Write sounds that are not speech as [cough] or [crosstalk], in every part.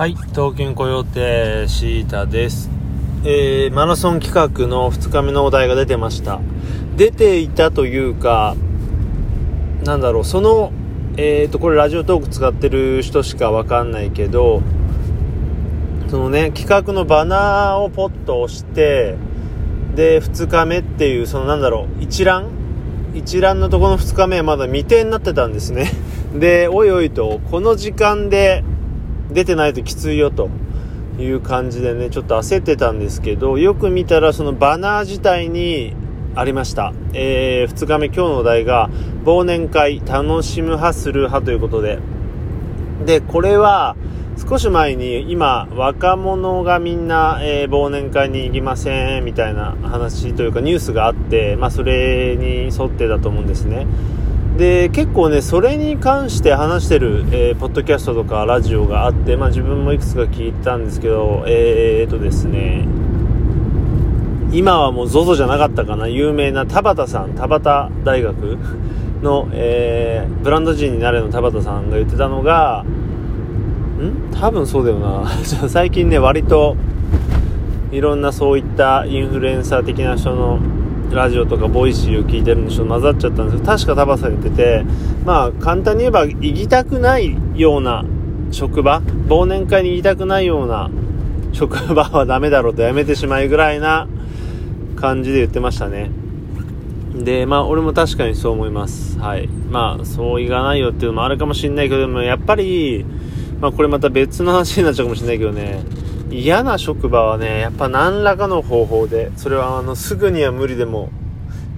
はい、東京コヨーテシータです。えー、マラソン企画の2日目のお題が出てました。出ていたというか、なんだろう、その、えーと、これラジオトーク使ってる人しかわかんないけど、そのね、企画のバナーをポッと押して、で、2日目っていう、そのなんだろう、一覧？一覧のとこの2日目はまだ未定になってたんですね。で、おいおいと、この時間で出てないときついよという感じでね、ちょっと焦ってたんですけど、よく見たらそのバナー自体にありました。えー、2日目今日のお題が、忘年会楽しむ派する派ということで。で、これは、少し前に今若者がみんな、えー、忘年会に行きませんみたいな話というかニュースがあって、まあ、それに沿ってだと思うんですねで結構ねそれに関して話してる、えー、ポッドキャストとかラジオがあって、まあ、自分もいくつか聞いたんですけどえー、っとですね今はもう ZOZO じゃなかったかな有名な田畑さん田畑大学の、えー、ブランド人になれの田畑さんが言ってたのがん？多分そうだよな。[laughs] 最近ね割といろんなそういったインフルエンサー的な人のラジオとか Voicy を聞いてるんでちょっと混ざっちゃったんですけど確かタバさん言っててまあ簡単に言えば行きたくないような職場忘年会に行きたくないような職場はダメだろうとやめてしまいぐらいな感じで言ってましたね。でまあ俺も確かにそう思います。はい。まあそういかないよっていうのもあるかもしれないけどでもやっぱりまあこれまた別の話になっちゃうかもしれないけどね、嫌な職場はね、やっぱ何らかの方法で、それはあのすぐには無理でも、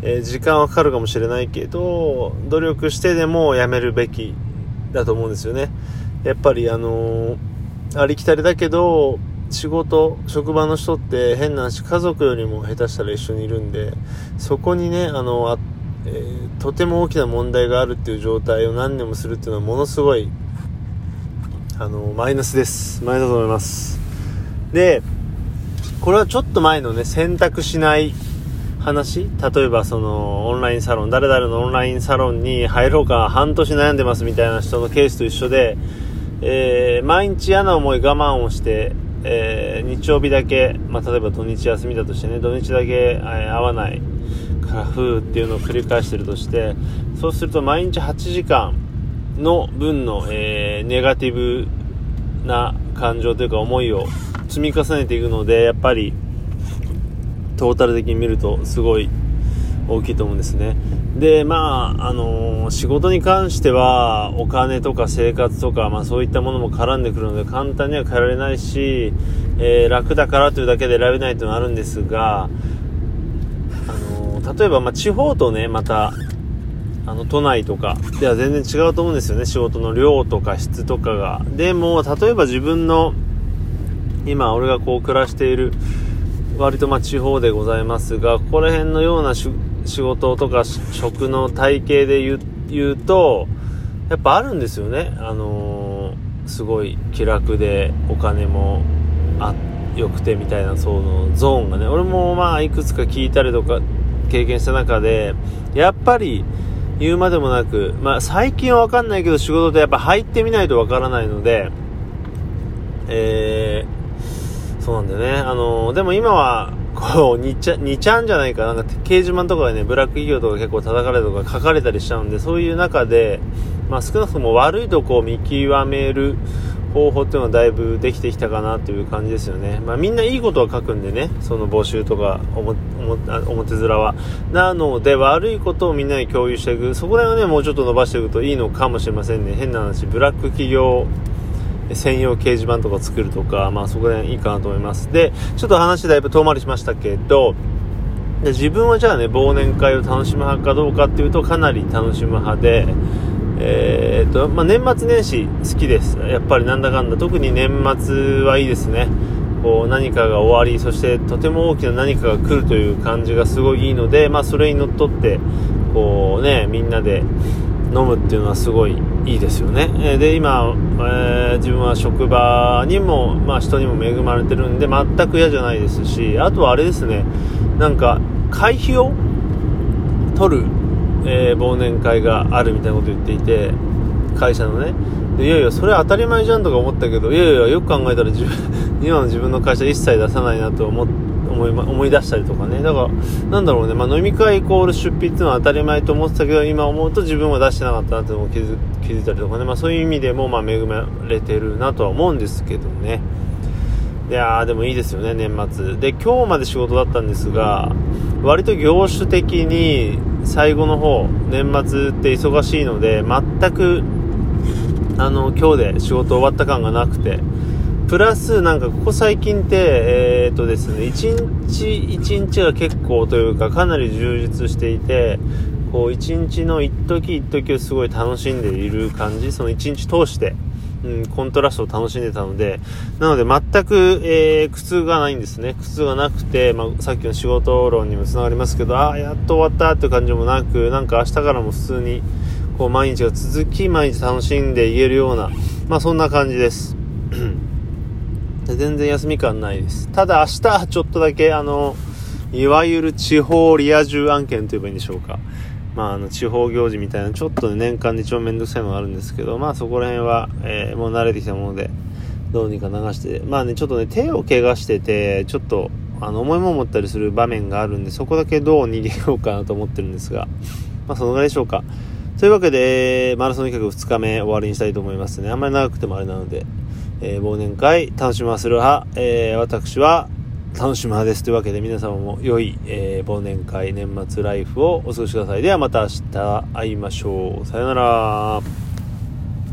えー、時間はかかるかもしれないけど、努力してでも辞めるべきだと思うんですよね。やっぱりあのー、ありきたりだけど、仕事、職場の人って変な話、家族よりも下手したら一緒にいるんで、そこにね、あの、あえー、とても大きな問題があるっていう状態を何年もするっていうのはものすごいあの、マイナスです。マイナスだと思います。で、これはちょっと前のね、選択しない話？例えばその、オンラインサロン、誰々のオンラインサロンに入ろうか半年悩んでますみたいな人のケースと一緒で、えー、毎日嫌な思い我慢をして、えー、日曜日だけ、まあ、例えば土日休みだとしてね、土日だけ、えー、会わないから、ふーっていうのを繰り返してるとして、そうすると毎日8時間、の分の、え、ネガティブな感情というか思いを積み重ねていくのでやっぱりトータル的に見るとすごい大きいと思うんですねでまああのー、仕事に関してはお金とか生活とか、まあ、そういったものも絡んでくるので簡単には変えられないし、えー、楽だからというだけで選べないというのはあるんですが、あのー、例えば、まあ、地方とねまたあの、都内とかでは全然違うと思うんですよね。仕事の量とか質とかが。でも、例えば自分の、今俺がこう暮らしている、割とまあ地方でございますが、ここら辺のような仕事とか職の体系で言うと、やっぱあるんですよね。あのー、すごい気楽でお金もあ、良くてみたいな、そのゾーンがね。俺もまあいくつか聞いたりとか経験した中で、やっぱり、言うまでもなく、まあ、最近はわかんないけど仕事でやっぱ入ってみないとわからないので、え、そうなんだよね。あのー、でも今は、こう、2ちゃ、2ちゃんじゃないか、ななんか掲示板とかでね、ブラック企業とか結構叩かれるとか書かれたりしちゃうんで、そういう中で、まあ少なくとも悪いとこを見極める方法っていうのはだいぶできてきたかなという感じですよね。まあみんないいことは書くんでね、その募集とか表表面は。なので悪いことをみんなに共有していく。そこら辺はね、もうちょっと伸ばしていくといいのかもしれませんね。変な話、ブラック企業専用掲示板とか作るとか、まあそこら辺いいかなと思います。で、ちょっと話だいぶ遠回りしましたけど、で自分はじゃあね、忘年会を楽しむ派かどうかっていうとかなり楽しむ派で、えーとまあ、年末年始好きです。やっぱりなんだかんだ。特に年末はいいですね。こう何かが終わり、そしてとても大きな何かが来るという感じがすごいいいので、まあ、それにのっとって、こうね、みんなで飲むっていうのはすごいいいですよね。え、で、今、えー、自分は職場にも、まあ、人にも恵まれてるんで、全く嫌じゃないですし、あとはあれですね、なんか、会費を取るえー、忘年会があるみたいなこと言っていて会社のねでいやいやそれ当たり前じゃんとか思ったけどいやいやよく考えたら自分 [laughs] 今の自分の会社一切出さないなと思って思いま思い出したりとかね。だからなんだろうね、まあ、飲み会イコール出費っていうのは当たり前と思ってたけど今思うと自分は出してなかったなってのを気づ気づいたりとかね、まあ、そういう意味でもまあ恵まれてるなとは思うんですけどね。いやーでもいいですよね年末。で今日まで仕事だったんですが割と業種的に最後の方年末って忙しいので全くあの今日で仕事終わった感がなくてプラスなんかここ最近ってえー、っとですね1日1日が結構というかかなり充実していてこう1日の一時一時をすごい楽しんでいる感じその1日通してうん、コントラストを楽しんでたので、なので全く、えー、苦痛がないんですね。苦痛がなくて、まあ、さっきの仕事論にもつながりますけど、ああ、やっと終わったって感じもなく、なんか明日からも普通に、こう、毎日が続き、毎日楽しんでいけるような、まあ、そんな感じです。全然休み感ないです。ただ明日、ちょっとだけ、あの、いわゆる地方リア充案件と言えばいいんでしょうか。まあ、あの地方行事みたいなちょっと、ね、年間で一番面倒くさいのがあるんですけど、まあ、そこら辺は、えー、もう慣れてきたものでどうにか流してまあねちょっとね手を怪我しててちょっとあの重いもん持ったりする場面があるんでそこだけどう逃げようかなと思ってるんですが、まあ、そのぐらいでしょうかというわけでマラソン企画2日目終わりにしたいと思いますねあんまり長くてもあれなので、えー、忘年会楽しませる派、えー、私は楽しむ派です。というわけで皆様も良い、えー、忘年会、年末ライフをお過ごしください。ではまた明日会いましょう。さよなら。